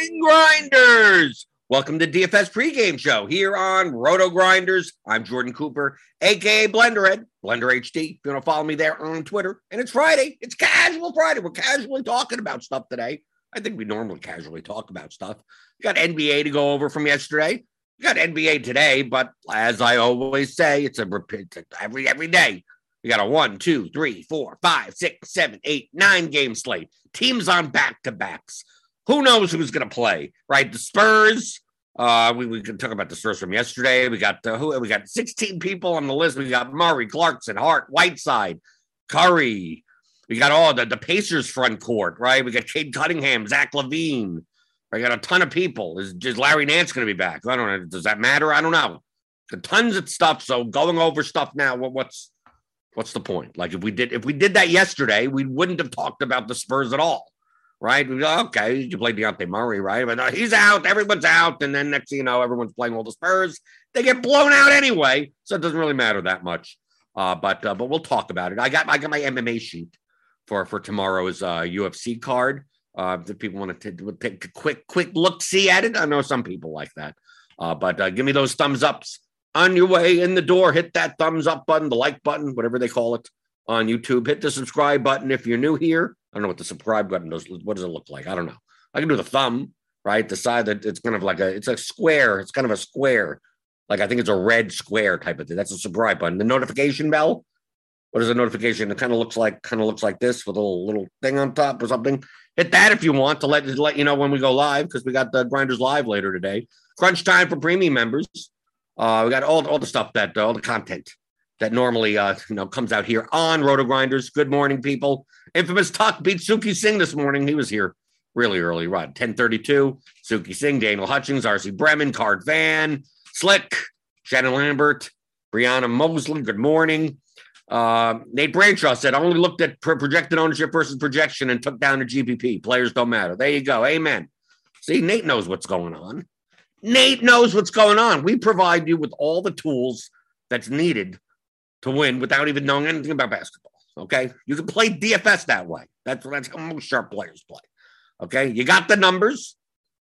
morning, grinders. Welcome to DFS pregame show here on RotoGrinders. I'm Jordan Cooper, aka Blenderhead, Blender HD. If you want to follow me there on Twitter, and it's Friday. It's casual Friday. We're casually talking about stuff today. I think we normally casually talk about stuff. We got NBA to go over from yesterday. We got NBA today, but as I always say, it's a repeat every every day. We got a one, two, three, four, five, six, seven, eight, nine game slate. Teams on back to backs. Who knows who's going to play? Right, the Spurs. Uh, we, we can talk about the Spurs from yesterday. We got uh, who? We got 16 people on the list. We got Murray, Clarkson, Hart, Whiteside, Curry. We got all the, the Pacers front court, right? We got Cade Cunningham, Zach LaVine. I got a ton of people. Is, is Larry Nance going to be back? I don't know. Does that matter? I don't know. Tons of stuff. So going over stuff now. What, what's what's the point? Like if we did if we did that yesterday, we wouldn't have talked about the Spurs at all, right? Okay, you play Dejounte Murray, right? But no, he's out, everyone's out, and then next thing you know, everyone's playing all the Spurs. They get blown out anyway, so it doesn't really matter that much. Uh, but uh, but we'll talk about it. I got I got my MMA sheet for for tomorrow's uh, UFC card. Uh, if people want to take a quick quick look see at it, I know some people like that. Uh, but uh, give me those thumbs ups on your way in the door, hit that thumbs up button, the like button, whatever they call it on YouTube. Hit the subscribe button if you're new here. I don't know what the subscribe button does. What does it look like? I don't know. I can do the thumb, right? The side that it's kind of like a it's a square. It's kind of a square. Like I think it's a red square type of thing. That's a subscribe button. The notification bell. What is a notification? It kind of looks like kind of looks like this with a little, little thing on top or something. Hit that if you want to let to let you know when we go live because we got the grinders live later today. Crunch time for premium members. Uh, we got all, all the stuff that all the content that normally uh, you know comes out here on RotoGrinders. Good morning, people. Infamous Talk beat Suki Singh this morning. He was here really early, right? 1032. Suki Singh, Daniel Hutchings, RC Bremen, Card Van, Slick, Shannon Lambert, Brianna Mosley. Good morning. Uh, Nate Branshaw said, I only looked at projected ownership versus projection and took down the GPP. Players don't matter. There you go. Amen. See, Nate knows what's going on. Nate knows what's going on. We provide you with all the tools that's needed to win without even knowing anything about basketball. Okay. You can play DFS that way. That's, that's how most sharp players play. Okay. You got the numbers,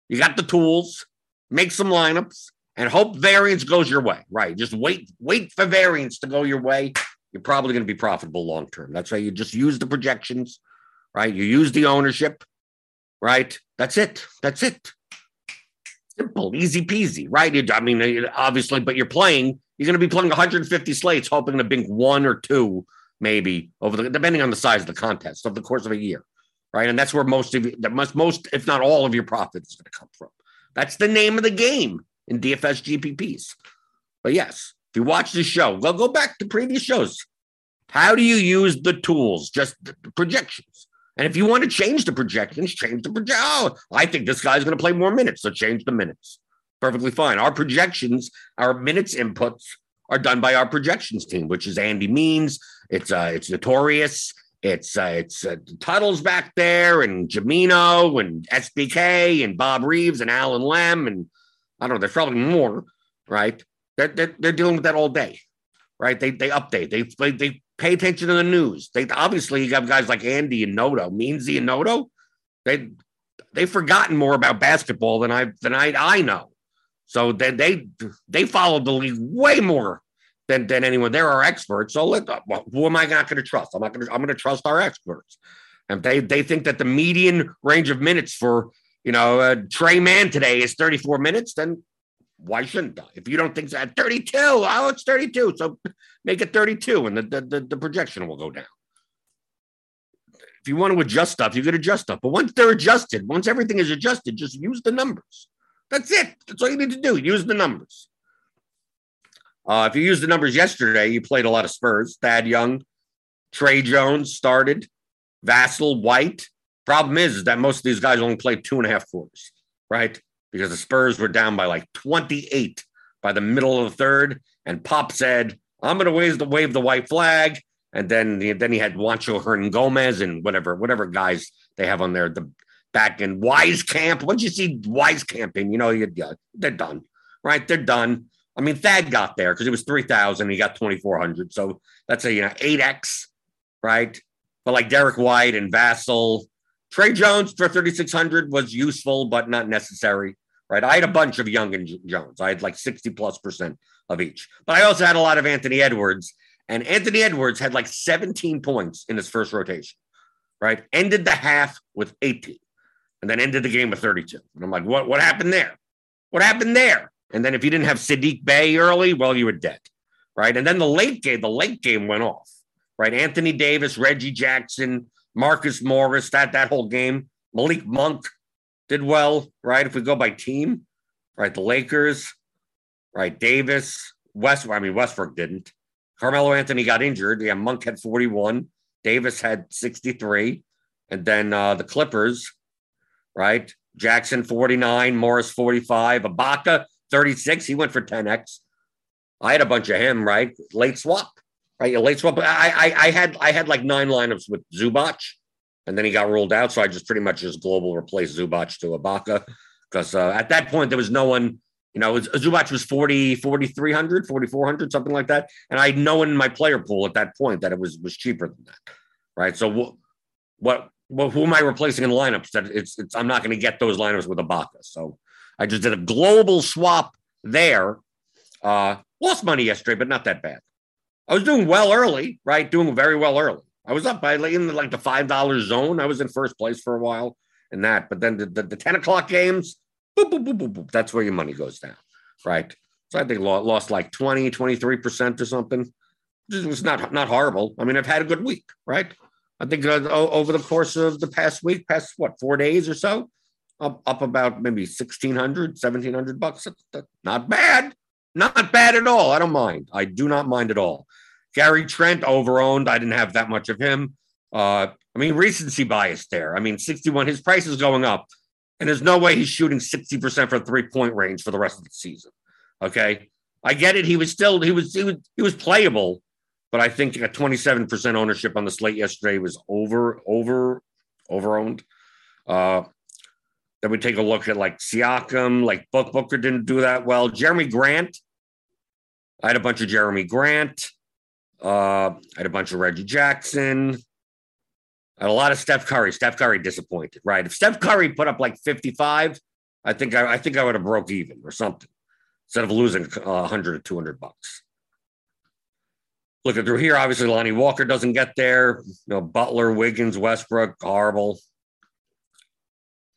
you got the tools, make some lineups, and hope variance goes your way. Right. Just wait, wait for variance to go your way. You're probably going to be profitable long term. That's why you just use the projections, right? You use the ownership, right? That's it. That's it simple, easy peasy, right? I mean, obviously, but you're playing, you're going to be playing 150 slates, hoping to bink one or two, maybe over the, depending on the size of the contest over the course of a year, right? And that's where most of that must, most, if not all of your profit is going to come from. That's the name of the game in DFS GPPs. But yes, if you watch the show, go go back to previous shows. How do you use the tools? Just the projections. And if you want to change the projections, change the projection. Oh, I think this guy's going to play more minutes, so change the minutes. Perfectly fine. Our projections, our minutes inputs are done by our projections team, which is Andy Means. It's uh, it's notorious. It's uh, it's uh, Tuttle's back there, and Jamino, and SBK, and Bob Reeves, and Alan Lem, and I don't know. There's probably more, right? They're, they're, they're dealing with that all day, right? They they update. They they, they Pay attention to the news. They obviously you have guys like Andy and Noto, Meansy and Noto. They they've forgotten more about basketball than I than I I know. So they they they followed the league way more than than anyone. They're our experts. So let, well, who am I not going to trust? I'm not going to I'm going to trust our experts. And they they think that the median range of minutes for you know uh, Tre Mann today is 34 minutes, then why shouldn't I? If you don't think so, 32, oh, it's 32. So make it 32 and the, the, the, projection will go down. If you want to adjust stuff, you could adjust stuff. But once they're adjusted, once everything is adjusted, just use the numbers. That's it. That's all you need to do. Use the numbers. Uh, if you used the numbers yesterday, you played a lot of Spurs. Thad Young, Tre Jones started, Vassell, White. Problem is, is that most of these guys only played two and a half quarters, right? because the Spurs were down by like 28 by the middle of the third. And Pop said, I'm going to wave the white flag. And then, then he had Juancho Hernangomez and whatever, whatever guys they have on there. The back in Wieskamp. Once you see Wieskamp in, you know, you, they're done, right? They're done. I mean, Thad got there because it was 3,000. He got 2,400. So that's a, you know, 8X, right? But like Derrick White and Vassell, Tre Jones for 3,600 was useful, but not necessary, right? I had a bunch of Young and Jones. I had like 60 plus percent of each. But I also had a lot of Anthony Edwards, and Anthony Edwards had like 17 points in his first rotation, right? Ended the half with 18 and then ended the game with 32. And I'm like, what, what happened there? What happened there? And then if you didn't have Saddiq Bey early, well, you were dead, right? And then the late game, the late game went off, right? Anthony Davis, Reggie Jackson, Marcus Morris, that that whole game. Malik Monk did well, right? If we go by team, right? The Lakers, right? Davis, West. I mean, Westbrook didn't. Carmelo Anthony got injured. Yeah, Monk had 41. Davis had 63. And then uh, the Clippers, right? Jackson 49, Morris 45, Ibaka 36. He went for 10x. I had a bunch of him, right? Late swap, right? A late swap. I, I, I had I had like nine lineups with Zubac, and then he got ruled out. So I just pretty much just global replaced Zubac to Ibaka because uh, at that point there was no one. You know, was, Zubac was 40, 4,300, 4,400, something like that. And I had no one in my player pool at that point that it was was cheaper than that, right? So what, what who am I replacing in lineups? That it's, it's I'm not going to get those lineups with Ibaka. So I just did a global swap there. Uh, lost money yesterday, but not that bad. I was doing well early, right? Doing very well early. I was up by in the, like the five dollar zone. I was in first place for a while in that, but then the, the, the ten o'clock games, boop, boop, boop, boop, boop, that's where your money goes down, right? So I think lost like 20, 23 percent or something. It was not not horrible. I mean, I've had a good week, right? I think uh, over the course of the past week, past what four days or so, up, up about maybe 1600 1700 bucks. Not bad. Not bad at all. I don't mind. I do not mind at all. Gary trent overowned. I didn't have that much of him. Uh, i mean recency bias there. I mean 61 his price is going up and there's no way he's shooting 60% for three point range for the rest of the season. Okay? I get it. He was still he was he was, he was playable but i think a 27% ownership on the slate yesterday was over over overowned uh then we take a look at like Siakam, like Book Booker didn't do that well. Jerami Grant, I had a bunch of Jerami Grant. Uh, I had a bunch of Reggie Jackson. I had a lot of Steph Curry. Steph Curry disappointed, right? If Steph Curry put up like 55, I think I, I think I would have broke even or something instead of losing uh, 100 or 200 bucks. Looking through here, obviously Lonnie Walker doesn't get there. You know, Butler, Wiggins, Westbrook, horrible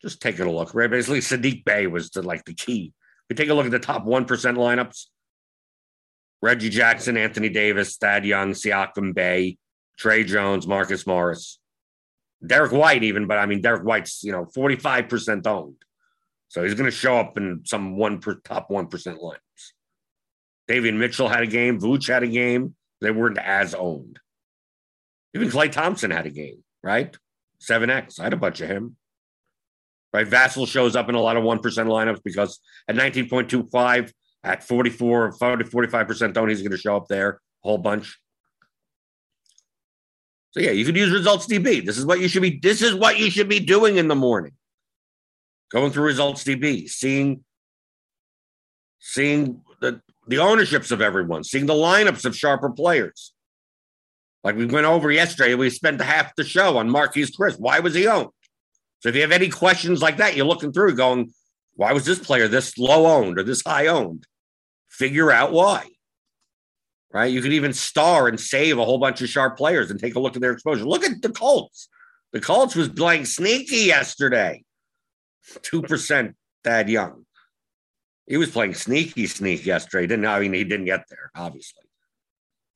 just taking a look, right? Basically, Saddiq Bey was the, like the key. We take a look at the top 1% lineups. Reggie Jackson, Anthony Davis, Thad Young, Siakam Bay, Tre Jones, Marcus Morris, Derrick White, even, but I mean, Derrick White's, you know, 45% owned. So he's going to show up in some one per top 1% lineups. Davion Mitchell had a game. Vooch had a game. They weren't as owned. Even Klay Thompson had a game, right? 7X. I had a bunch of him right? Vassell shows up in a lot of 1% lineups because at 19.25, at 44, 40, 45% don't, he's going to show up there a whole bunch. So yeah, you could use results DB. This is what you should be, this is what you should be doing in the morning. Going through results DB, seeing, seeing the, ownerships of everyone, seeing the lineups of sharper players. Like we went over yesterday, we spent half the show on Marquese Chriss. Why was he owned? So if you have any questions like that, you're looking through going, why was this player this low owned or this high owned? Figure out why. Right? You could even star and save a whole bunch of sharp players and take a look at their exposure. Look at the Colts. The Colts was playing sneaky yesterday. 2% Thad Young. He was playing sneaky sneak yesterday. Didn't I mean he didn't get there, obviously.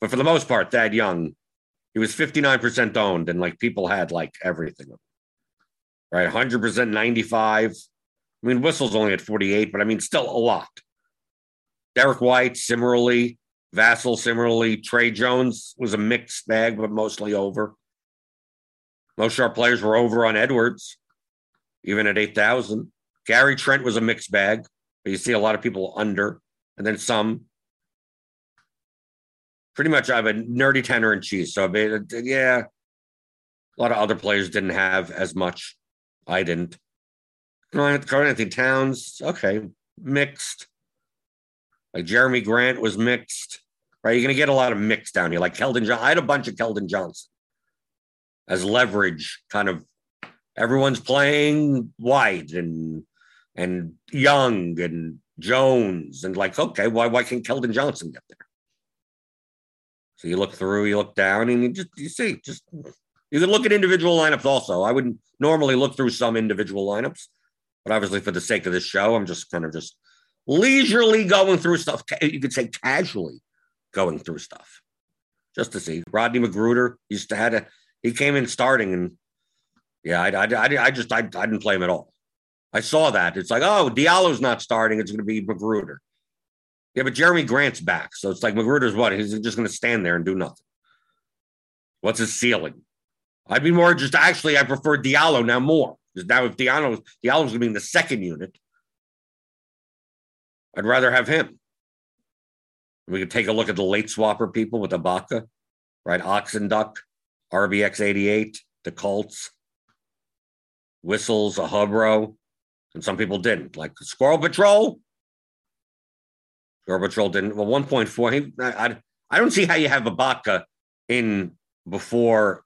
But for the most part, Thad Young, he was 59% owned, and like people had like everything right? 100% 95. I mean, Whistle's only at 48, but I mean, still a lot. Derrick White, similarly. Vassell, similarly. Tre Jones was a mixed bag, but mostly over. Most sharp players were over on Edwards, even at 8,000. Gary Trent was a mixed bag, but you see a lot of people under, and then some. Pretty much, I have a nerdy tenor and cheese. So, yeah, a lot of other players didn't have as much. I didn't. Karl-Anthony Towns, okay, mixed. Like Jerami Grant was mixed, right? You're going to get a lot of mix down here. Like Keldon Johnson. I had a bunch of Keldon Johnson as leverage kind of everyone's playing White and and Young and Jones and like, okay, why why can't Keldon Johnson get there? So you look through, you look down, and you just you see just you can look at individual lineups also. I wouldn't normally look through some individual lineups, but obviously for the sake of this show, I'm just kind of just leisurely going through stuff. You could say casually going through stuff just to see. Rodney McGruder used to had a he came in starting and yeah, I, I, I, I just I, I didn't play him at all. I saw that. It's like, oh, Diallo's not starting. It's going to be McGruder. Yeah, but Jerami Grant's back. So it's like McGruder's what? He's just going to stand there and do nothing. What's his ceiling? I'd be more just actually, I prefer Diallo now more. Because now if Diallo, Diallo's going to be in the second unit, I'd rather have him. We could take a look at the late swapper people with Ibaka, right? Oxen Duck, RBX 88, the Colts, Whistles, a Hubro, and some people didn't. Like Squirrel Patrol. Squirrel Patrol didn't. Well, 1.4. I, I, I don't see how you have Ibaka in before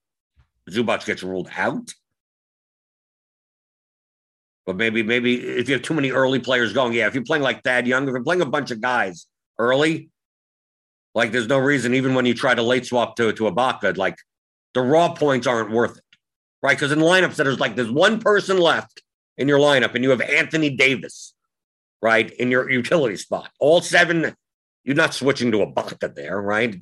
Zubac gets ruled out. But maybe, maybe if you have too many early players going, yeah, if you're playing like Thad Young, if you're playing a bunch of guys early, like there's no reason, even when you try to late swap to, to Ibaka, like the raw points aren't worth it, right? Because in lineups there's like there's one person left in your lineup and you have Anthony Davis, right, in your utility spot. All seven, you're not switching to Ibaka there, right?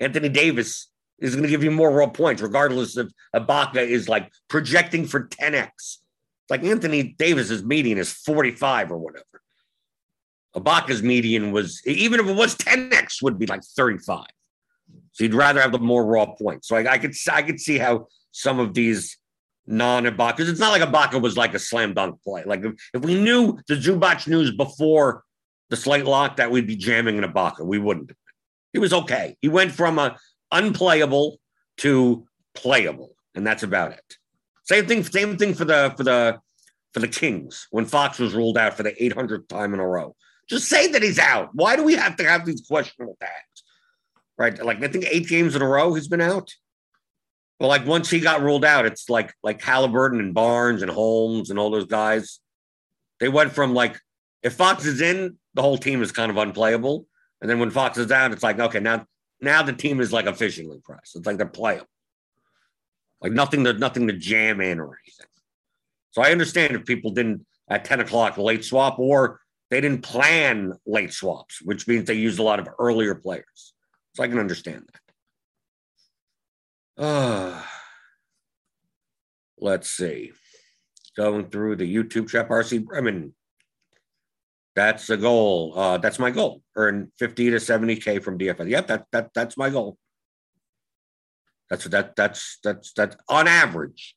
Anthony Davis is going to give you more raw points, regardless if Ibaka is like projecting for 10x. Like Anthony Davis's median is 45 or whatever. Ibaka's median was, even if it was 10x, would be like 35. So you'd rather have the more raw points. So I, I could I could see how some of these non-Ibaka, because it's not like Ibaka was like a slam dunk play. Like if, if we knew the Zubac news before the slate lock that we'd be jamming in Ibaka, we wouldn't. He was okay. He went from a unplayable to playable, and that's about it. Same thing. Same thing for the for the for the Kings when Fox was ruled out for the 800th time in a row. Just say that he's out. Why do we have to have these questionable tags? Right? Like I think eight games in a row he's been out. Well, like once he got ruled out, it's like like Halliburton and Barnes and Holmes and all those guys. They went from like if Fox is in, the whole team is kind of unplayable. And then when Fox is out, it's like, okay, now now the team is like efficiently priced. It's like they're playable. Like nothing to nothing to jam in or anything. So I understand if people didn't at 10 o'clock late swap or they didn't plan late swaps, which means they used a lot of earlier players. So I can understand that. Uh, let's see. Going through the YouTube chat, RC Bremen. That's the goal. Uh, that's my goal. Earn 50 to 70K from DFS. Yep, that, that that's my goal. That's that that's that's that's on average,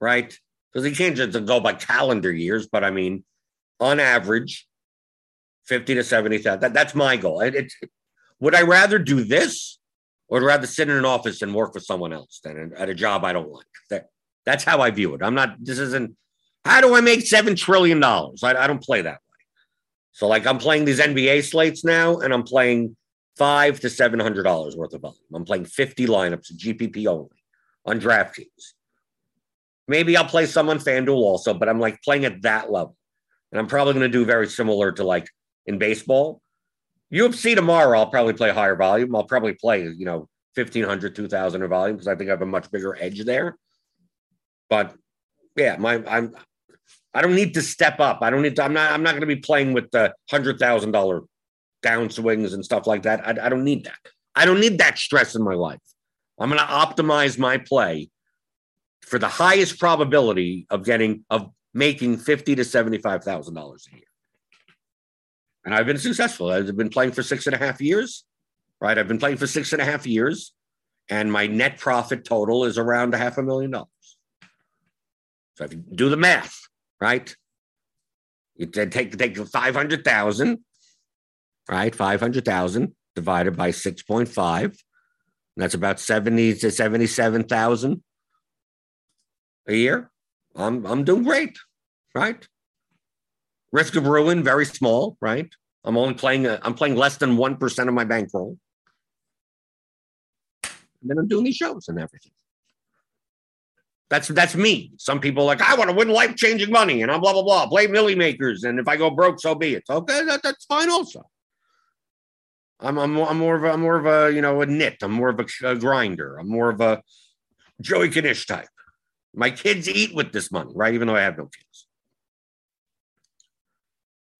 right? Because you can't just go by calendar years, but I mean, on average, 50 to 70,000. That, that's my goal. It, it, would I rather do this would rather sit in an office and work for someone else than at a job I don't like? That, that's how I view it. I'm not, this isn't, how do I make $7 trillion? I, I don't play that way. So, like, I'm playing these NBA slates now and I'm playing five to $700 worth of volume. I'm playing 50 lineups, GPP only on DraftKings. Maybe I'll play some on FanDuel also, but I'm like playing at that level. And I'm probably going to do very similar to like in baseball. UFC tomorrow, I'll probably play higher volume. I'll probably play, you know, 1500, 2000 in volume because I think I have a much bigger edge there. But yeah, my I'm I don't need to step up. I don't need to, I'm not I'm not going to be playing with the hundred thousand dollar down swings and stuff like that. I, I don't need that. I don't need that stress in my life. I'm going to optimize my play for the highest probability of getting of making fifty to seventy five thousand dollars a year. And I've been successful. I've been playing for six and a half years, right? I've been playing for six and a half years, and my net profit total is around a half a million dollars. So if you do the math, right? You take take five hundred thousand, right? Five hundred thousand divided by six point five. That's about seventy to seventy-seven thousand a year. I'm I'm doing great, right? Risk of ruin, very small, right? I'm only playing, i am playing less than 1% of my bankroll. And then I'm doing these shows and everything. That's that's me. Some people like I want to win life changing money, and I'm blah blah blah. Play milli makers, and if I go broke, so be it. Okay, that, that's fine. Also, I'm I'm I'm more of a I'm more of a you know a nit. I'm more of a, a grinder. I'm more of a Joey Knish type. My kids eat with this money, right? Even though I have no kids.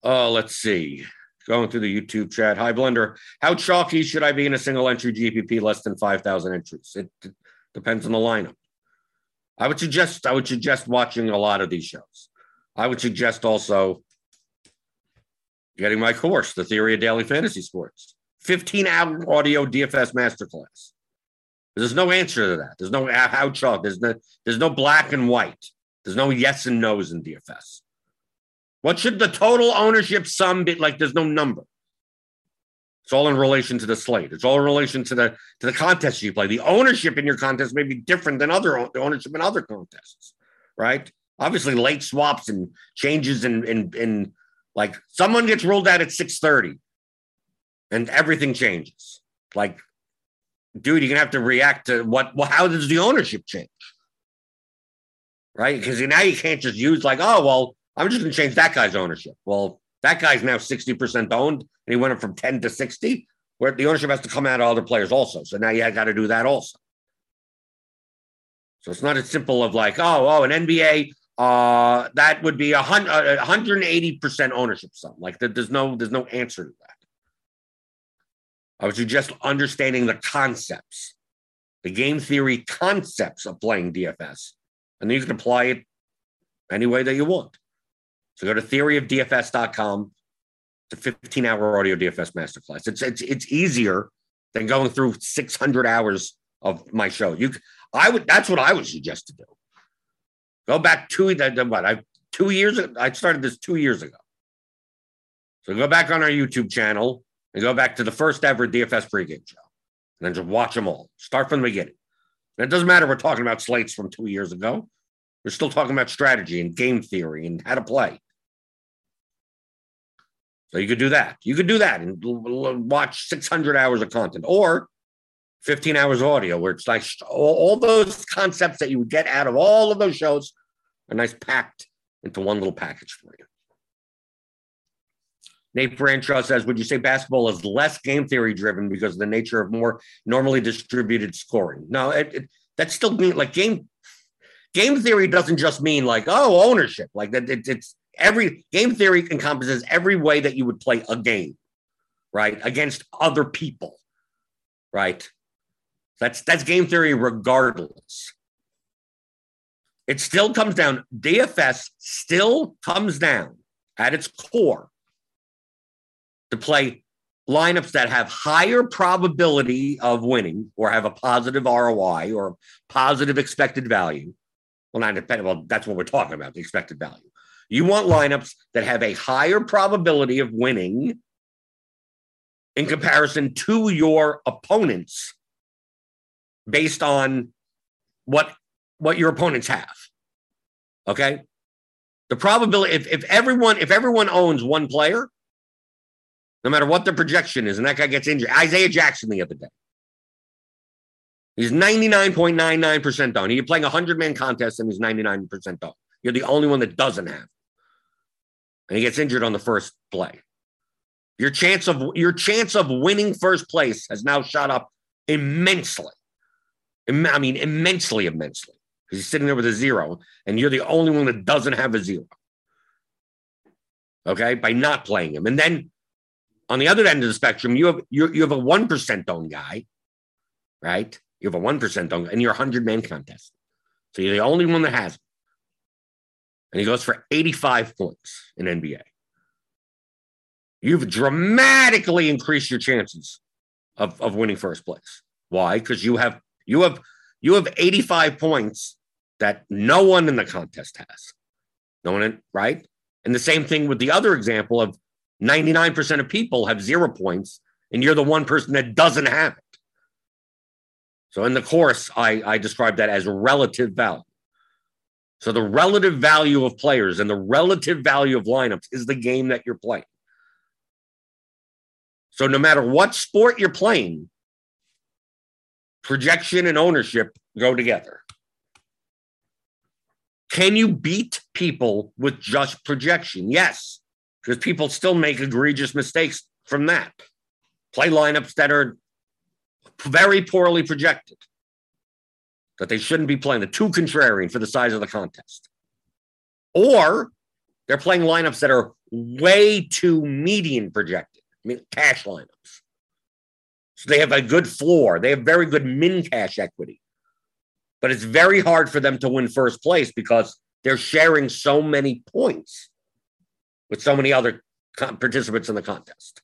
Oh, let's see. Going through the YouTube chat. Hi, Blender. How chalky should I be in a single entry GPP less than 5,000 entries? It, it depends on the lineup. I would suggest I would suggest watching a lot of these shows. I would suggest also getting my course, The Theory of Daily Fantasy Sports, 15 hour audio DFS masterclass. There's no answer to that. There's no how chalk. There's no there's no black and white. There's no yes and no's in DFS. What should the total ownership sum be? Like there's no number. It's all in relation to the slate. It's all in relation to the to the contest you play. The ownership in your contest may be different than other ownership in other contests, right? Obviously, late swaps and changes in in in like someone gets rolled out at six thirty, and everything changes. Like, dude, you're gonna have to react to what? Well, how does the ownership change? Right? Because now you can't just use like, oh well, I'm just gonna change that guy's ownership. Well, that guy's now 60% owned, and he went from 10 to 60, where the ownership has to come out of other players also. So now you got to do that also. So it's not as simple of like, oh, oh, an NBA, uh, that would be a hundred, 180% ownership sum. Like there's no, there's no answer to that. I was just understanding the concepts, the game theory concepts of playing DFS, and then you can apply it any way that you want. So go to theoryofdfs.com. A 15 hour audio DFS masterclass. It's, it's, it's easier than going through 600 hours of my show. You, I would, that's what I would suggest to do. Go back two, what I, two years. I started this two years ago. So go back on our YouTube channel and go back to the first ever DFS pregame show and then just watch them all. Start from the beginning. And it doesn't matter. We're talking about slates from two years ago. We're still talking about strategy and game theory and how to play. So you could do that. You could do that and watch 600 hours of content or 15 hours of audio where it's like all, all those concepts that you would get out of all of those shows are nice packed into one little package for you. Nate Branshaw says, Would you say basketball is less game theory driven because of the nature of more normally distributed scoring? No, it, it, that still like game game theory doesn't just mean like, oh, ownership. Like that it, it's every game theory encompasses every way that you would play a game, right? Against other people, right? That's that's game theory regardless. It still comes down, DFS still comes down at its core to play lineups that have higher probability of winning or have a positive ROI or positive expected value. Well, not dependent. Well, that's what we're talking about, the expected value. You want lineups that have a higher probability of winning in comparison to your opponents based on what what your opponents have. Okay? The probability if, if everyone if everyone owns one player, no matter what the projection is, and that guy gets injured. Isaiah Jackson the other day. He's 99.99% done. You're playing a 100 man contest and he's 99% done. You're the only one that doesn't have and he gets injured on the first play. Your chance of your chance of winning first place has now shot up immensely. I mean, immensely, immensely. Because he's sitting there with a zero, and you're the only one that doesn't have a zero. Okay, by not playing him, and then on the other end of the spectrum, you have you you have a one percent own guy, right? You have a one percent own, and you're a hundred man contest, so you're the only one that has. it. and he goes for 85 points in NBA. You've dramatically increased your chances of, of winning first place. Why? Because you have you have you have 85 points that no one in the contest has. No one in, right? And the same thing with the other example of 99% of people have zero points, and you're the one person that doesn't have it. So in the course, I, I describe that as relative value. So the relative value of players and the relative value of lineups is the game that you're playing. So no matter what sport you're playing, projection and ownership go together. Can you beat people with just projection? Yes, because people still make egregious mistakes from that. Play lineups that are very poorly projected, that they shouldn't be playing, the too contrarian for the size of the contest. Or they're playing lineups that are way too median projected, I mean, cash lineups. So they have a good floor. They have very good min cash equity. But it's very hard for them to win first place because they're sharing so many points with so many other participants in the contest.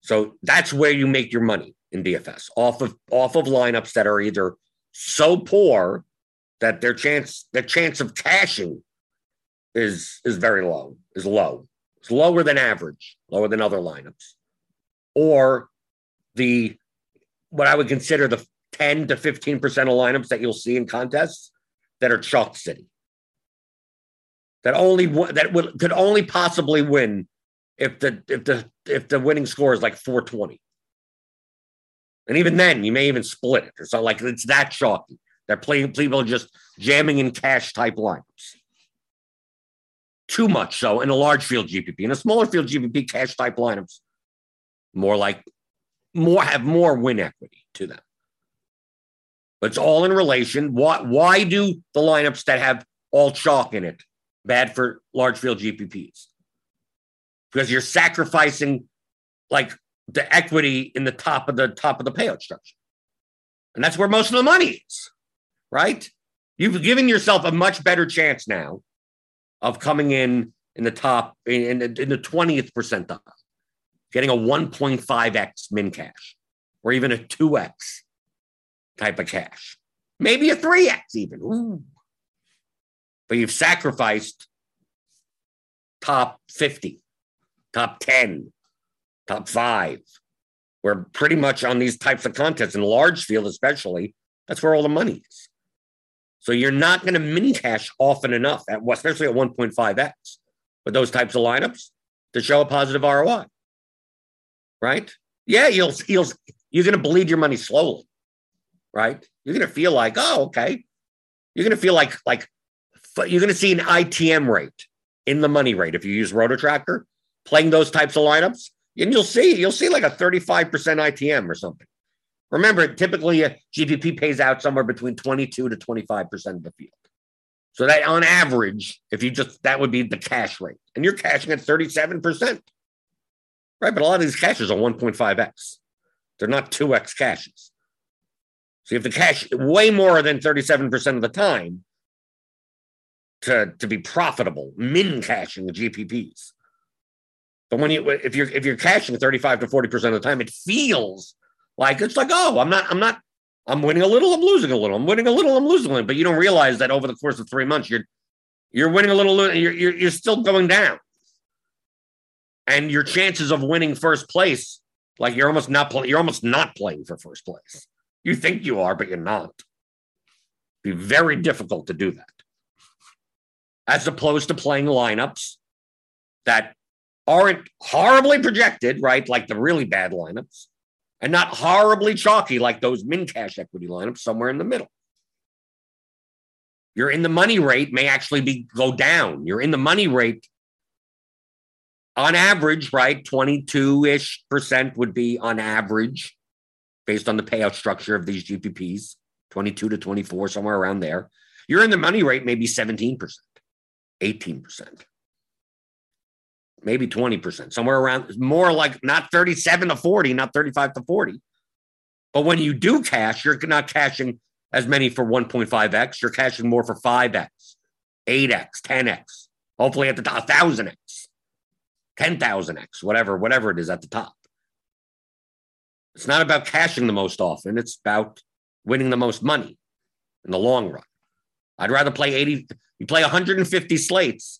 So that's where you make your money in DFS off of off of lineups that are either so poor that their chance their chance of cashing is is very low, is low. It's lower than average, lower than other lineups. Or the what I would consider the 10 to 15% of lineups that you'll see in contests that are chalk city. That only that would could only possibly win if the if the if the winning score is like 420. And even then, you may even split it. It's not like it's that chalky. They're playing people just jamming in cash type lineups. Too much so in a large field GPP. In a smaller field GPP, cash type lineups, more like more have more win equity to them. But it's all in relation. Why why do the lineups that have all chalk in it bad for large field GPPs? Because you're sacrificing like the equity in the top of the top of the payout structure. And that's where most of the money is right? You've given yourself a much better chance now of coming in in the top in, in, the 20th percentile, getting a 1.5x min cash or even a 2x type of cash, maybe a 3x even. Ooh. But you've sacrificed top 50, top 10, top five. We're pretty much on these types of contests in large field, especially. That's where all the money is. So you're not going to min cash often enough, at, especially at 1.5x with those types of lineups to show a positive ROI. Right? Yeah, you'll you'll you're going to bleed your money slowly. Right? You're going to feel like, oh, okay. You're going to feel like like you're going to see an ITM rate in the money rate if you use RotoTracker playing those types of lineups, and you'll see you'll see like a 35% ITM or something. Remember, typically uh, a GPP pays out somewhere between 22 to 25% of the field. So that on average, if you just that would be the cash rate. And you're cashing at 37%. Right. But a lot of these cashes are 1.5x. They're not 2x cashes. So you have to cash way more than 37% of the time to, to be profitable, min cashing the GPPs. But when you if you're if you're cashing 35 to 40% of the time, it feels like it's like, oh, I'm not, I'm not, I'm winning a little, I'm losing a little, I'm winning a little, I'm losing a little. But you don't realize that over the course of three months, you're you're winning a little, you're you're, you're still going down, and your chances of winning first place, like you're almost not playing, you're almost not playing for first place. You think you are, but you're not. It'd be very difficult to do that, as opposed to playing lineups that aren't horribly projected, right? Like the really bad lineups, and not horribly chalky like those min cash equity lineups somewhere in the middle. Your in the money rate may actually be go down. Your in the money rate on average, right? 22-ish percent would be on average based on the payout structure of these GPPs, 22 to 24, somewhere around there. Your in the money rate may be 17%, 18% maybe 20%, somewhere around more like not 37 to 40, not 35 to 40. But when you do cash, you're not cashing as many for 1.5x, you're cashing more for 5x, 8x, 10x, hopefully at the top, 1000x, 10,000x, whatever, whatever it is at the top. It's not about cashing the most often, it's about winning the most money in the long run. I'd rather play 80, you play 150 slates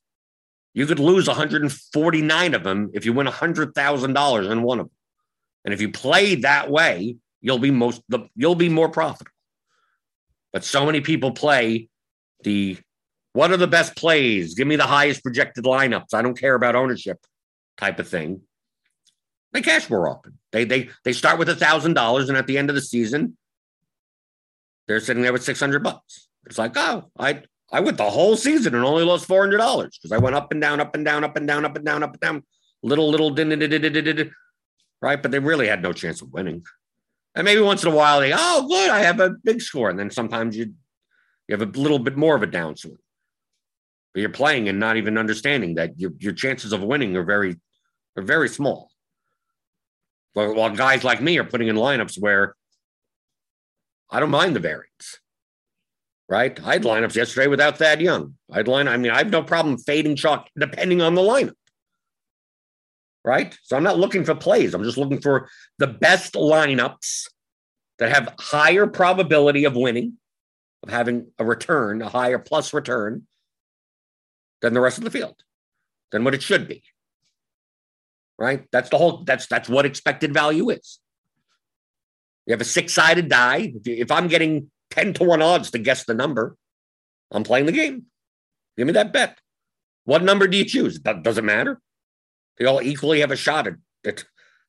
you could lose 149 of them if you win $100,000 in one of them. And if you play that way, you'll be most the, you'll be more profitable. But so many people play the what are the best plays? Give me the highest projected lineups. I don't care about ownership type of thing. They cash more often. They they they start with a thousand dollars, and at the end of the season, they're sitting there with six hundred bucks. It's like, oh, I I went the whole season and only lost four hundred dollars because I went up and down, up and down, up and down, up and down, up and down, little little right. But they really had no chance of winning. And maybe once in a while they, oh, good, I have a big score, and then sometimes you you have a little bit more of a downswing. But you're playing and not even understanding that your your chances of winning are very are very small. While guys like me are putting in lineups where I don't mind the variance right? I had lineups yesterday without Thad Young. I'd line, I mean, I have no problem fading chalk depending on the lineup. Right. So I'm not looking for plays. I'm just looking for the best lineups that have higher probability of winning, of having a return, a higher plus return than the rest of the field, than what it should be. Right. That's the whole, that's that's what expected value is. You have a six-sided die. If, you, if I'm getting 10 to 1 odds to guess the number. I'm playing the game. Give me that bet. What number do you choose? That doesn't matter. They all equally have a shot at it.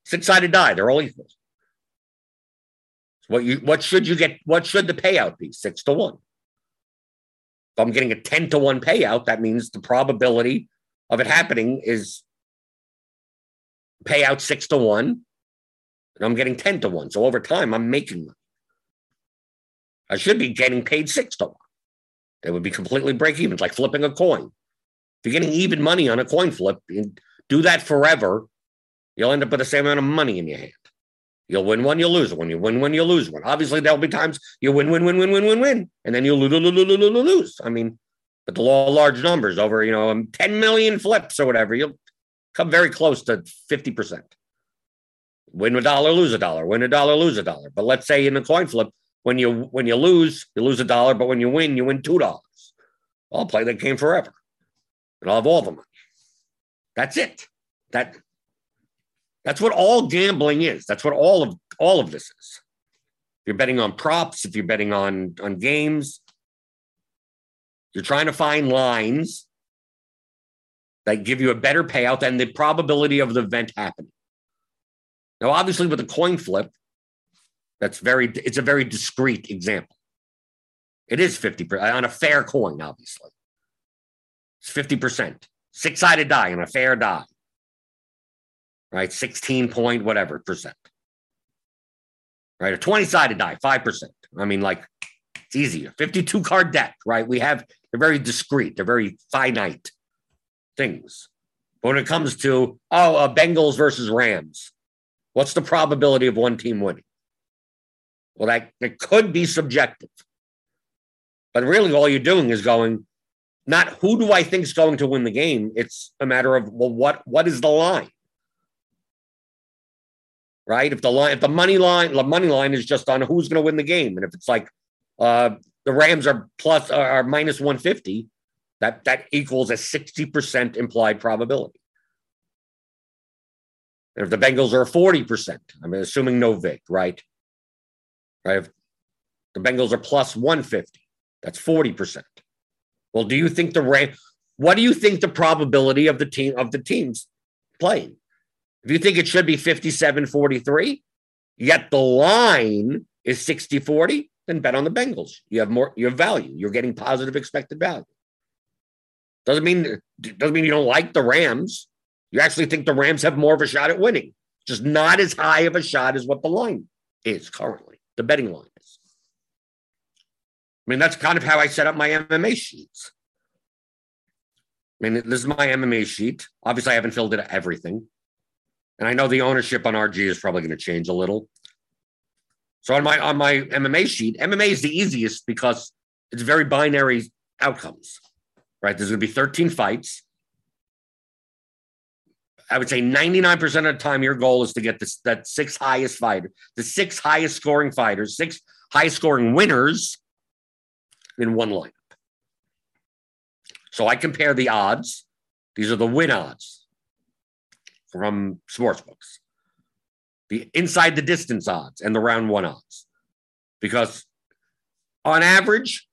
Six sided die. They're all equal. So what you what should you get? What should the payout be? Six to one. If I'm getting a 10 to 1 payout, that means the probability of it happening is payout six to one. And I'm getting 10 to 1. So over time, I'm making them. I should be getting paid six to one. They would be completely break even. It's like flipping a coin. If you're getting even money on a coin flip, do that forever. You'll end up with the same amount of money in your hand. You'll win one, you'll lose one. You win one, you'll lose one. Obviously, there'll be times you win, win, win, win, win, win, win, and then you'll lose, lose, lose, lose, lose. I mean, but the law of large numbers over, you know, 10 million flips or whatever, you'll come very close to 50%. Win a dollar, lose a dollar, win a dollar, lose a dollar. But let's say in a coin flip, when you when you lose, you lose a dollar, but when you win, you win two dollars. I'll play that game forever, and I'll have all the money. That's it. That that's what all gambling is. That's what all of all of this is. If you're betting on props, if you're betting on on games, you're trying to find lines that give you a better payout than the probability of the event happening. Now, obviously, with a coin flip, that's very, it's a very discrete example. It is 50% on a fair coin, obviously. It's 50%. Six sided die on a fair die, right? 16 point whatever percent, right? A 20 sided die, 5%. I mean, like, it's easier. 52 card deck, right? We have, they're very discrete, they're very finite things. But when it comes to, oh, uh, Bengals versus Rams, what's the probability of one team winning? Well, that, that could be subjective. But really, all you're doing is going, not who do I think is going to win the game? It's a matter of, well, what what is the line? Right? If the line, if the money line, the money line is just on who's going to win the game. And if it's like uh, the Rams are plus are minus 150, that that equals a 60% implied probability. And if the Bengals are 40%, I'm assuming no vig, right? Right? If the Bengals are plus 150, that's 40%. Well, do you think the rank what do you think the probability of the team of the teams playing? If you think it should be 57 43, yet the line is 60 40, then bet on the Bengals. You have more, you have value. You're getting positive expected value. Doesn't mean doesn't mean you don't like the Rams. You actually think the Rams have more of a shot at winning, just not as high of a shot as what the line is currently the betting line is. I mean, that's kind of how I set up my MMA sheets. I mean, this is my MMA sheet. Obviously, I haven't filled in everything. And I know the ownership on RG is probably going to change a little. So on my on my MMA sheet, MMA is the easiest because it's very binary outcomes. Right? There's going to be 13 fights. I would say 99% of the time, your goal is to get this that six highest fighter, the six highest scoring fighters, six highest scoring winners in one lineup. So I compare the odds. These are the win odds from sports books. The inside the distance odds and the round one odds. Because on average,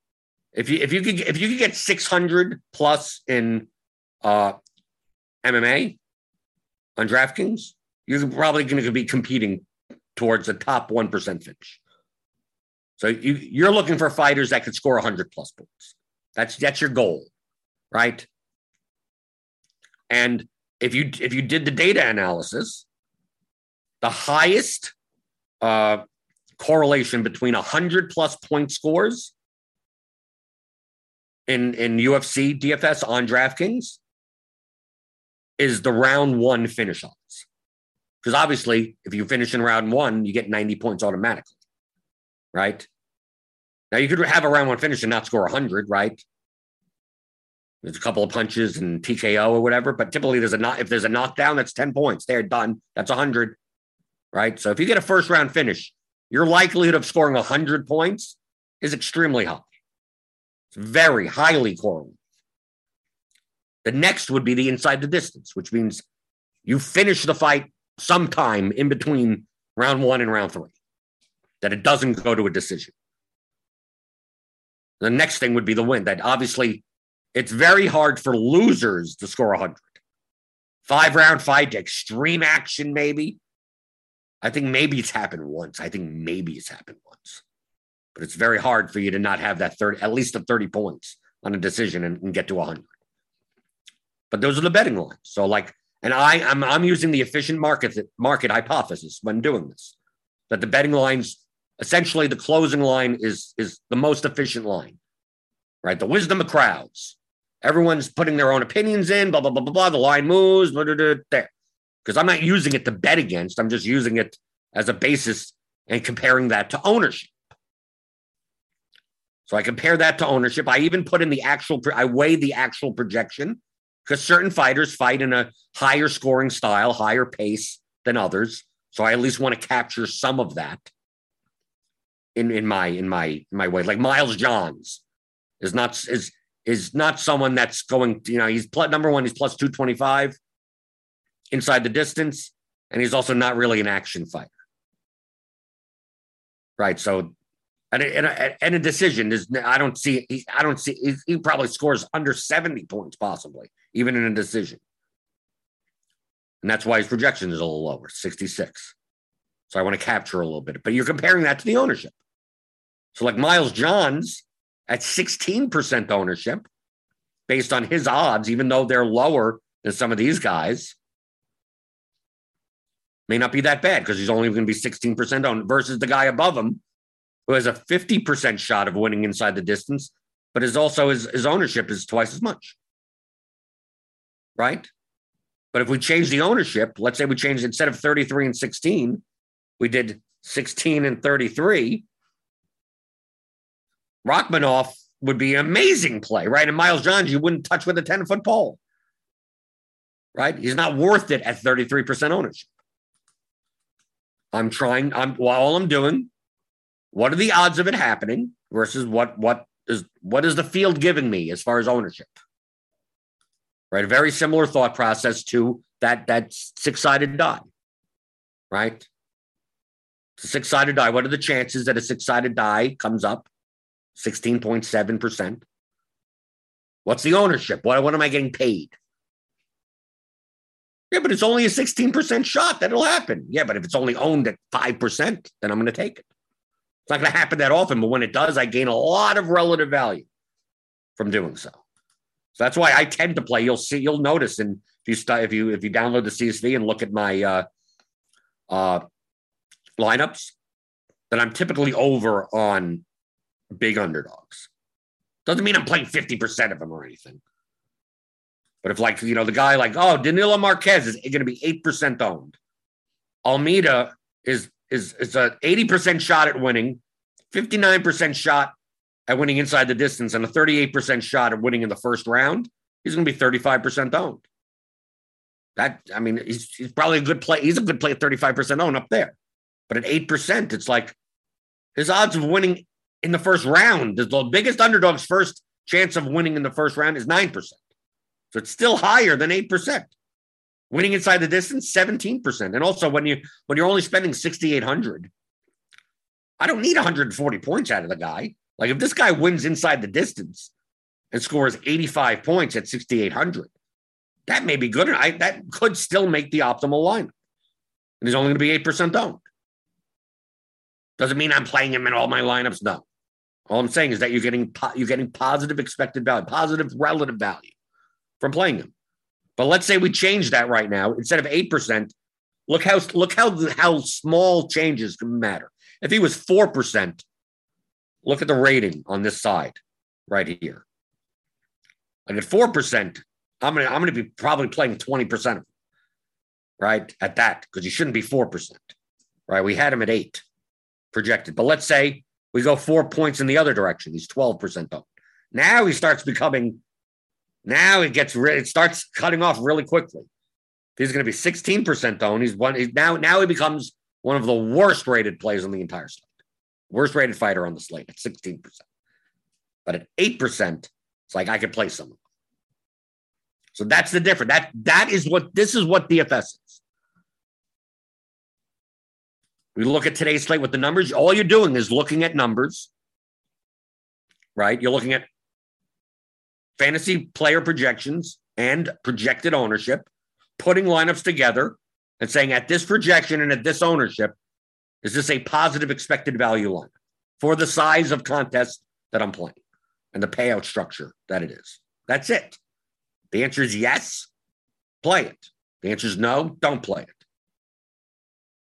if you if you could if you could get 600 plus in uh, MMA, on DraftKings, you're probably going to be competing towards a top 1% finish. So you, you're looking for fighters that could score 100 plus points. That's that's your goal, right? And if you if you did the data analysis, the highest uh, correlation between 100 plus point scores in in UFC DFS on DraftKings is the round one finish odds. Because obviously, if you finish in round one, you get 90 points automatically, right? Now you could have a round one finish and not score 100, right? There's a couple of punches and TKO or whatever, but typically there's a not if there's a knockdown, that's 10 points. They're done. That's 100, right? So if you get a first round finish, your likelihood of scoring 100 points is extremely high. It's very highly correlated. The next would be the inside the distance, which means you finish the fight sometime in between round one and round three, that it doesn't go to a decision. The next thing would be the win. That obviously it's very hard for losers to score 100. Five round fight, extreme action, maybe. I think maybe it's happened once. I think maybe it's happened once. But it's very hard for you to not have that 30, at least the 30 points on a decision and, and get to 100. But those are the betting lines. So, like, and I, I'm, I'm using the efficient market market hypothesis when doing this. That the betting lines, essentially, the closing line is is the most efficient line, right? The wisdom of crowds. Everyone's putting their own opinions in. Blah blah blah blah blah. The line moves. Blah, blah, blah, there, because I'm not using it to bet against. I'm just using it as a basis and comparing that to ownership. So I compare that to ownership. I even put in the actual. I weigh the actual projection because certain fighters fight in a higher scoring style, higher pace than others. So I at least want to capture some of that in, in my in my my way. Like Miles Johns is not is is not someone that's going. You know, he's plus, number one. He's plus two twenty five inside the distance, and he's also not really an action fighter. Right. So and a, and a, and a decision is I don't see he, I don't see he, probably scores under 70 points possibly even in a decision. And that's why his projection is a little lower, 66. So I want to capture a little bit, but you're comparing that to the ownership. So like Miles Johns at 16% ownership based on his odds even though they're lower than some of these guys may not be that bad because he's only going to be 16% owned versus the guy above him who has a 50% shot of winning inside the distance, but is also his, his ownership is twice as much. Right? But if we change the ownership, let's say we change instead of 33 and 16, we did 16 and 33. Rakhmonov would be an amazing play, right? And Miles Johns, you wouldn't touch with a 10 foot pole, right? He's not worth it at 33% ownership. I'm trying, I'm well, all I'm doing what are the odds of it happening versus what what is what is the field giving me as far as ownership? Right, a very similar thought process to that that six sided die. Right, six sided die. What are the chances that a six sided die comes up? Sixteen point seven percent. What's the ownership? What what am I getting paid? Yeah, but it's only a 16% shot that'll happen. Yeah, but if it's only owned at 5%, then I'm going to take it. It's not going to happen that often, but when it does, I gain a lot of relative value from doing so. So that's why I tend to play. You'll see, you'll notice, and if you st- if you if you download the CSV and look at my uh, uh, lineups, that I'm typically over on big underdogs. Doesn't mean I'm playing 50% of them or anything. But if like, you know, the guy like, oh, Danilo Marques is going to be 8% owned. Almeida is is is a 80% shot at winning, 59% shot at winning inside the distance, and a 38% shot at winning in the first round, he's going to be 35% owned. That I mean, he's, he's probably a good play. He's a good play at 35% owned up there. But at 8%, it's like his odds of winning in the first round, the biggest underdog's first chance of winning in the first round is 9%. So it's still higher than 8%. Winning inside the distance, 17%. And also when you when you're only spending 6,800, I don't need 140 points out of the guy. Like if this guy wins inside the distance and scores 85 points at 6,800, that may be good. I, that could still make the optimal lineup. And he's only going to be 8% owned. Doesn't mean I'm playing him in all my lineups. No. All I'm saying is that you're getting you're getting positive expected value, positive relative value from playing him. But let's say we change that right now. Instead of eight percent, look how look how how small changes can matter. If he was four percent, look at the rating on this side right here. Like at four percent, I'm gonna I'm gonna be probably playing twenty percent of them, right? At that because you shouldn't be four percent, right? We had him at eight projected, but let's say we go four points in the other direction. He's 12% owned. Now he starts becoming, now it gets, it starts cutting off really quickly. He's going to be 16% owned. He's one, he's now, now he becomes one of the worst rated players on the entire slate. Worst rated fighter on the slate at 16%. But at 8%, it's like I could play someone. So that's the difference. That that is what this is what DFS is. We look at today's slate with the numbers. All you're doing is looking at numbers, right? You're looking at fantasy player projections and projected ownership, putting lineups together and saying at this projection and at this ownership, is this a positive expected value line for the size of contest that I'm playing and the payout structure that it is? That's it. The answer is yes, play it. The answer is no, don't play it.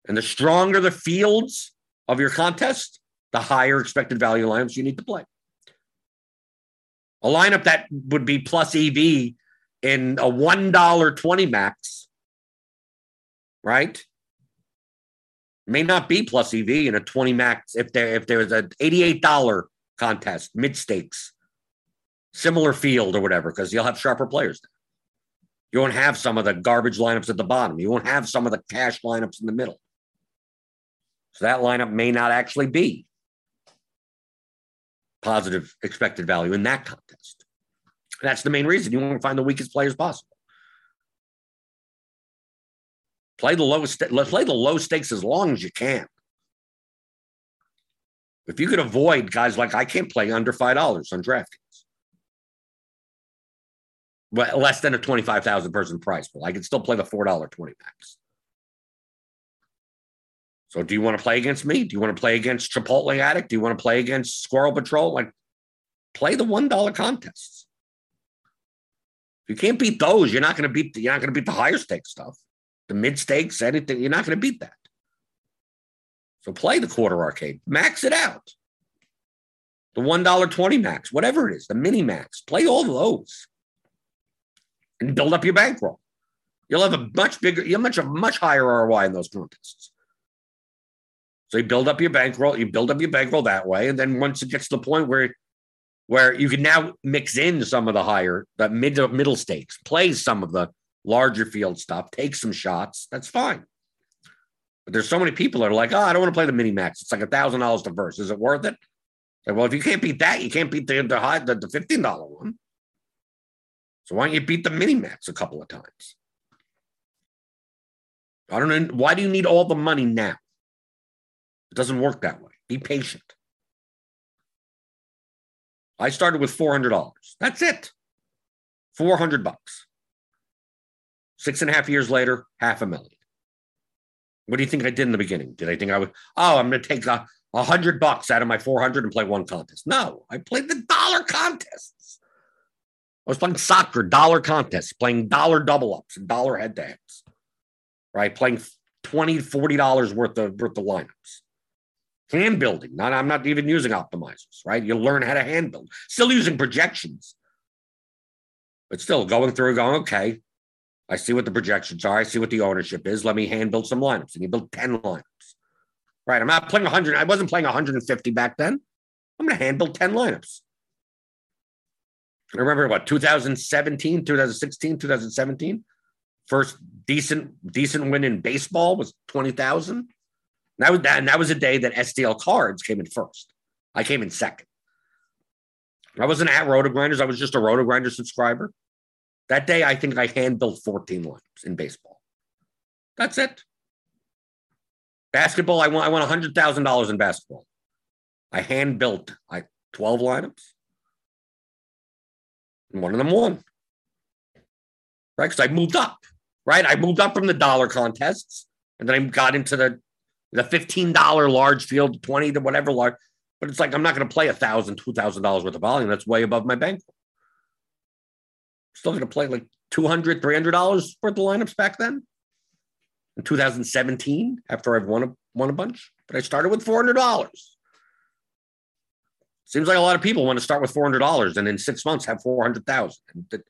And the stronger the fields of your contest, the higher expected value lines you need to play. A lineup that would be plus EV in a $1.20 max, right? May not be plus EV in a 20 max if there if there's an $88 contest, mid stakes, similar field or whatever, because you'll have sharper players there. You won't have some of the garbage lineups at the bottom. You won't have some of the cash lineups in the middle. So that lineup may not actually be positive expected value in that contest. That's the main reason you want to find the weakest players possible. Play the lowest, play the low stakes as long as you can. If you could avoid guys like I can't play under five dollars on DraftKings, well, less than a twenty-five thousand person price pool, I can still play the four dollar twenty max. So do you want to play against me? Do you want to play against Chipotle Addict? Do you want to play against Squirrel Patrol? Like play the one dollar contests. If you can't beat those, you're not going to beat the, you're not going to beat the higher stakes stuff, the mid stakes, anything. You're not going to beat that. So play the quarter arcade, max it out. The one dollar twenty max, whatever it is, the mini max. Play all those, and build up your bankroll. You'll have a much bigger, you'll much a much higher ROI in those contests. So you build up your bankroll, you build up your bankroll that way, and then once it gets to the point where where you can now mix in some of the higher, the mid middle stakes, play some of the larger field stuff, take some shots. That's fine. But there's so many people that are like, oh, I don't want to play the mini max. It's like a thousand dollars to verse. Is it worth it? Like, well, if you can't beat that, you can't beat the the high the, the fifteen dollar one. So why don't you beat the mini max a couple of times? I don't know. Why do you need all the money now? It doesn't work that way. Be patient. I started with $400. That's it. 400 bucks. Six and a half years later, half a million. What do you think I did in the beginning? Did I think I would, oh, I'm going to take a, a hundred bucks out of my 400 and play one contest? No, I played the dollar contests. I was playing soccer, dollar contests, playing dollar double ups and dollar head to heads, right? Playing 20 $40 worth of, worth of lineups hand building. Not, I'm not even using optimizers, right? You learn how to hand build. Still using projections, but still going through going, okay, I see what the projections are. I see what the ownership is. Let me hand build some lineups. And you build 10 lineups. Right. I'm not playing 100. I wasn't playing 150 back then. I'm going to hand build 10 lineups. I remember what 2017, 2016, 2017. First decent decent win in baseball was 20,000. That was that, and that was a day that STL cards came in first. I came in second. I wasn't at RotoGrinders. I was just a RotoGrinder subscriber. That day, I think I hand built 14 lineups in baseball. That's it. Basketball, I won, I won $100,000 in basketball. I hand built like 12 lineups. And one of them won. Right? Because I moved up. Right? I moved up from the dollar contests and then I got into the the $15 large field, 20 to whatever large. But it's like I'm not going to play a thousand, two thousand dollars worth of volume. That's way above my bankroll. Still going to play like 200 $300 worth of lineups back then in 2017 after I've won a, won a bunch. But I started with $400. Seems like a lot of people want to start with $400 and in six months have 400,000. It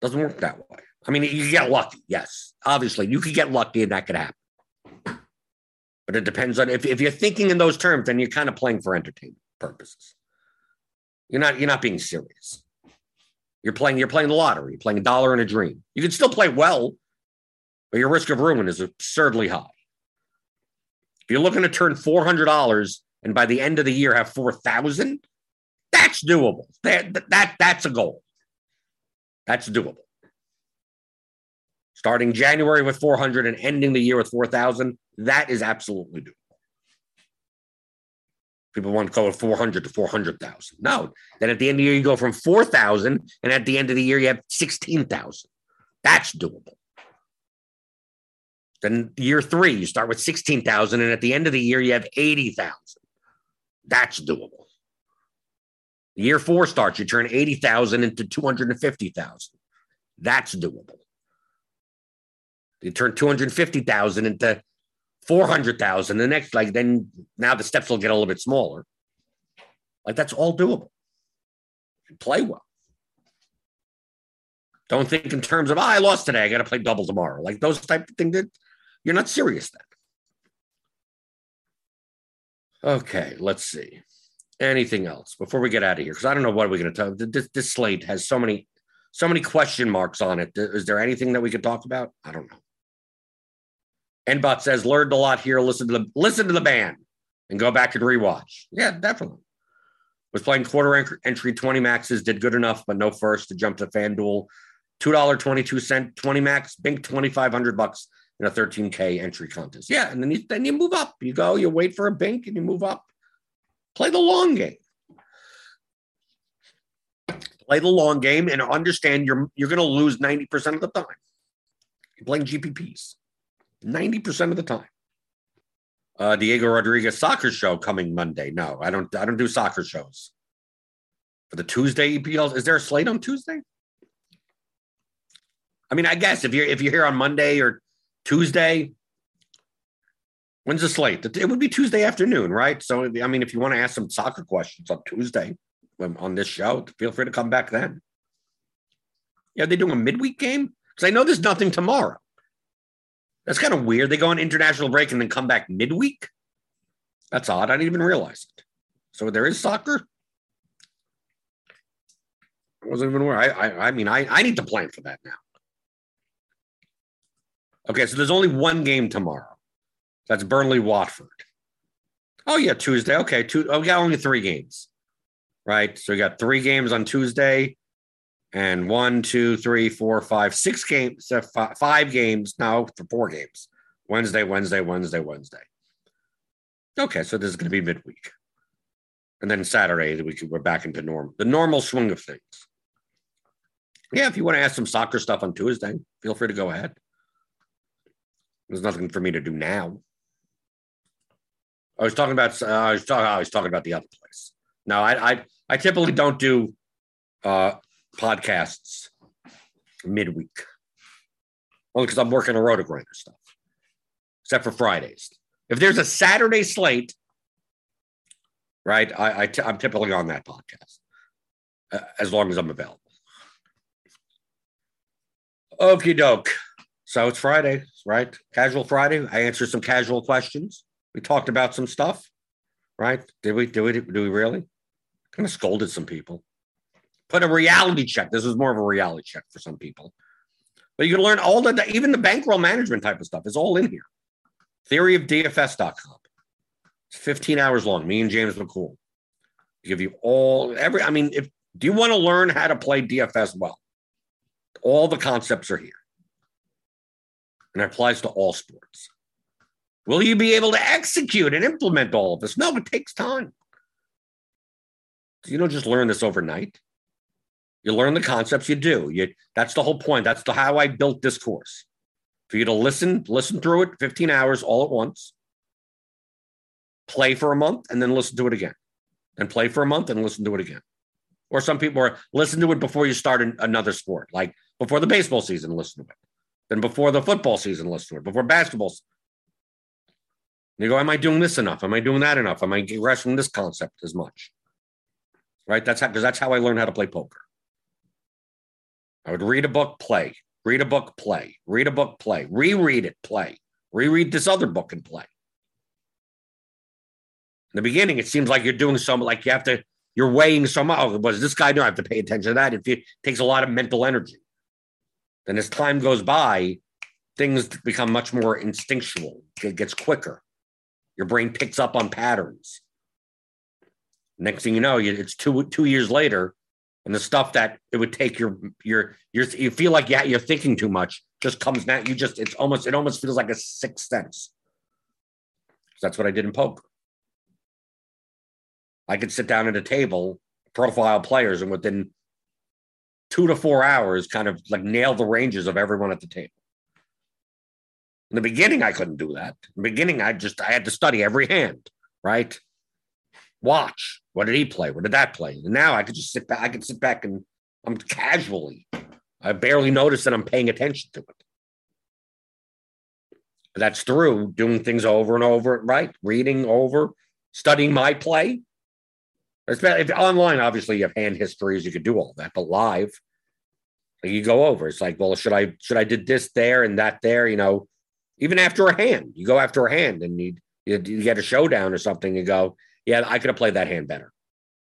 doesn't work that way. I mean, you get lucky. Yes. Obviously, you could get lucky and that could happen. But it depends on if, if you're thinking in those terms, then you're kind of playing for entertainment purposes. You're not you're not being serious. You're playing, you're playing the lottery, you're playing a dollar in a dream. You can still play well, but your risk of ruin is absurdly high. If you're looking to turn $400 and by the end of the year have 4,000, that's doable. That, that, that's a goal. That's doable. Starting January with 400 and ending the year with 4,000, that is absolutely doable. People want to go with 400 to 400,000. No. Then at the end of the year, you go from 4,000, and at the end of the year, you have 16,000. That's doable. Then year three, you start with 16,000, and at the end of the year, you have 80,000. That's doable. Year four starts, you turn 80,000 into 250,000. That's doable. You turn 250,000 into 400,000. The next, like, then now the steps will get a little bit smaller. Like, that's all doable. Play well. Don't think in terms of, oh, I lost today. I got to play double tomorrow. Like those type of things that you're not serious then. Okay, let's see. Anything else before we get out of here? Because I don't know what we're going to talk. This, this slate has so many, so many question marks on it. Is there anything that we could talk about? I don't know. Enbot says learned a lot here. Listen to the listen to the band and go back and rewatch. Yeah, definitely. Was playing quarter entry 20 maxes, did good enough, but no first to jump to FanDuel. $2.22, 20 max, bink 2,500 bucks in a 13K entry contest. Yeah. And then you, then you move up. You go, you wait for a bink and you move up. Play the long game. Play the long game and understand you're you're going to lose 90% of the time. You're playing GPPs. 90% of the time. Uh, Diego Rodriguez soccer show coming Monday. No, I don't. I don't do soccer shows. For the Tuesday EPL, is there a slate on Tuesday? I mean, I guess if you're if you're here on Monday or Tuesday, when's the slate? It would be Tuesday afternoon, right? So, I mean, if you want to ask some soccer questions on Tuesday um, on this show, feel free to come back then. Yeah, they doing a midweek game because I know there's nothing tomorrow. That's kind of weird. They go on international break and then come back midweek. That's odd. I didn't even realize it. So there is soccer. I wasn't even aware. I, I, I mean, I, I need to plan for that now. Okay, so there's only one game tomorrow. That's Burnley Watford. Oh yeah, Tuesday. Okay, two. Oh, got only three games, right? So we got three games on Tuesday, and one, two, three, four, five, six games, five games now for four games. Wednesday, Wednesday, Wednesday, Wednesday. Okay, so this is going to be midweek, and then Saturday we we're back into normal, the normal swing of things. Yeah, if you want to ask some soccer stuff on Tuesday, feel free to go ahead. There's nothing for me to do now. I was talking about. Uh, I was talking. I was talking about the other place. No, I I, I typically don't do uh, podcasts midweek. Only because I'm working a RotoGrinder stuff, except for Fridays. If there's a Saturday slate, right, I, I t- I'm typically on that podcast uh, as long as I'm available. Okie doke. So it's Friday, right? Casual Friday. I answered some casual questions. We talked about some stuff, right? Did we? Did we? Did we really? Kind of scolded some people put a reality check. This was more of a reality check for some people. But you can learn all the, even the bankroll management type of stuff is all in here. theory Theoryofdfs.com. It's 15 hours long. Me and James McCool give you all, every, I mean, if, do you want to learn how to play DFS well? All the concepts are here. And it applies to all sports. Will you be able to execute and implement all of this? No, it takes time. You don't just learn this overnight. You learn the concepts, you do. You that's the whole point. That's the how I built this course. For you to listen, listen through it 15 hours all at once. play for a month and then listen to it again, and play for a month and listen to it again. Or some people are listen to it before you start an, another sport, like before the baseball season, listen to it. Then before the football season, listen to it. Before basketball. You go, am I doing this enough? Am I doing that enough? Am I grasping this concept as much? Right? That's how because that's how I learned how to play poker. I would read a book, play, read a book, play, read a book, play, reread it, play, reread this other book and play. In the beginning, it seems like you're doing some, like you have to, you're weighing some. Oh, was this guy? No, I have to pay attention to that. It takes a lot of mental energy. Then as time goes by, things become much more instinctual. It gets quicker. Your brain picks up on patterns. Next thing you know, it's two two years later, and the stuff that it would take your your your you feel like yeah you're thinking too much just comes now. You just it's almost it almost feels like a sixth sense. That's what I did in poker. I could sit down at a table, profile players, and within two to four hours, kind of like nail the ranges of everyone at the table. In the beginning, I couldn't do that. In the beginning, I just I had to study every hand, right? Watch. What did he play? What did that play? And now I could just sit back. I could sit back and I'm casually. I barely notice that I'm paying attention to it. That's through doing things over and over, right? Reading over, studying my play. If online, obviously, you have hand histories, you could do all that, but live, you go over. It's like, well, should I should I did this there and that there? You know, even after a hand, you go after a hand and you, you get a showdown or something. You go, yeah, I could have played that hand better.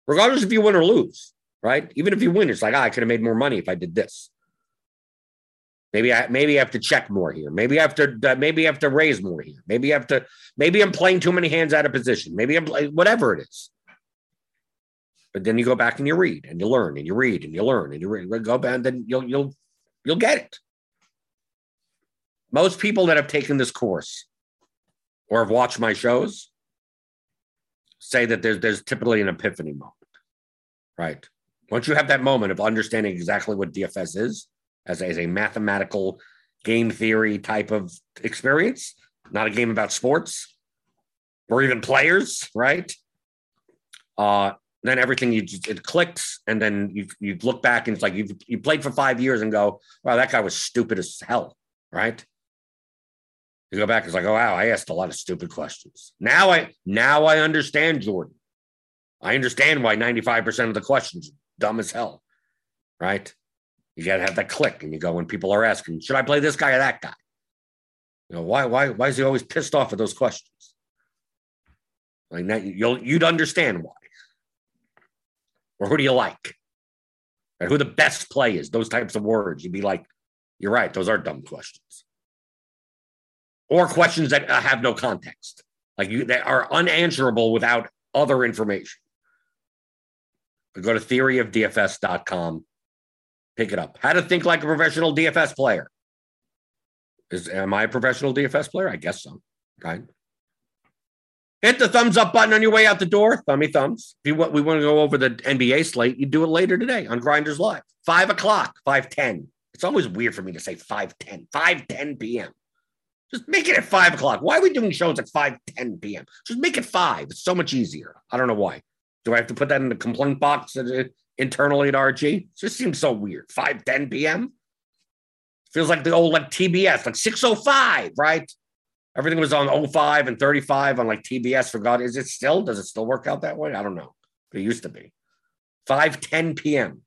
Regardless if you win or lose, right? Even if you win, it's like, ah, I could have made more money if I did this. Maybe I maybe I have to check more here. Maybe I have to uh, maybe I have to raise more here. Maybe I have to maybe I'm playing too many hands out of position. Maybe I'm playing whatever it is. But then you go back and you read and you learn and you read and you learn and you read. Go back and then you'll you'll you'll get it. Most people that have taken this course or have watched my shows say that there's there's typically an epiphany moment, right? Once you have that moment of understanding exactly what DFS is as a, as a mathematical game theory type of experience, not a game about sports or even players, right? Uh, then everything you it clicks, and then you you look back and it's like you've you played for five years and go, wow, that guy was stupid as hell, right? You go back, it's like, oh wow, I asked a lot of stupid questions. Now I now I understand Jordan. I understand why 95% of the questions dumb as hell. Right? You gotta have that click and you go when people are asking, should I play this guy or that guy? You know, why why why is he always pissed off at those questions? Like now you'll you'd understand why. Or who do you like? And who the best play is, those types of words. You'd be like, you're right, those are dumb questions or questions that uh, have no context, like you that are unanswerable without other information. Go to theoryofdfs.com, pick it up. How to think like a professional DFS player. Is am I a professional DFS player? I guess so. Right. Hit the thumbs up button on your way out the door. Thummy thumbs. If you want, we want to go over the NBA slate, you do it later today on Grinders Live. Five o'clock, five ten. It's always weird for me to say 510, 510 p.m. Just make it at five o'clock. Why are we doing shows at 5 10 p.m.? Just make it five. It's so much easier. I don't know why. Do I have to put that in the complaint box internally at RG? It just seems so weird. 5 10 p.m. Feels like the old like TBS, like 605, right? Everything was on 05 and 35 on like TBS. For God, is it still? Does it still work out that way? I don't know. It used to be 5 10 p.m.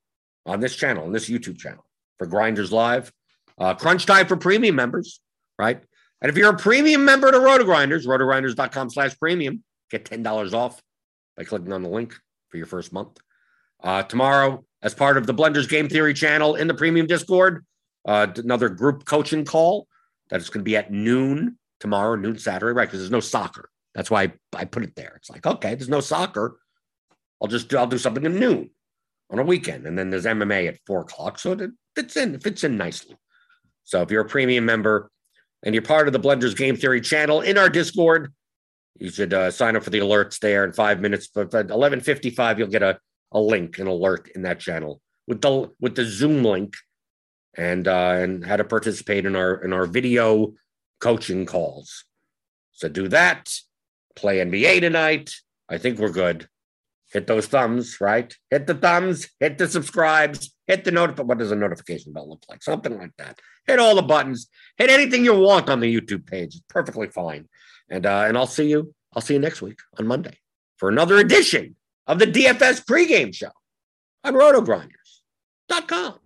on this channel, on this YouTube channel for Grinders Live. Uh, crunch time for premium members, right? And if you're a premium member to RotoGrinders, rotogrinders.com slash premium, get $10 off by clicking on the link for your first month. Uh, tomorrow, as part of the Blenders Game Theory channel in the premium Discord, uh, another group coaching call that is going to be at noon tomorrow, noon Saturday, right? Because there's no soccer. That's why I, I put it there. It's like, okay, there's no soccer. I'll just do, I'll do something at noon on a weekend. And then there's MMA at four o'clock. So it fits in, it fits in nicely. So if you're a premium member, and you're part of the Blenders Game Theory channel in our Discord, you should uh, sign up for the alerts there in five minutes. But at 11:55, you'll get a, a link, an alert in that channel with the with the Zoom link, and uh, and how to participate in our in our video coaching calls. So do that. play NBA tonight. I think we're good. Hit those thumbs, right? Hit the thumbs, hit the subscribes, hit the notif. What does a notification bell look like? Something like that. Hit all the buttons. Hit anything you want on the YouTube page. It's perfectly fine. And uh, and I'll see you. I'll see you next week on Monday for another edition of the DFS pregame show on rotogrinders.com.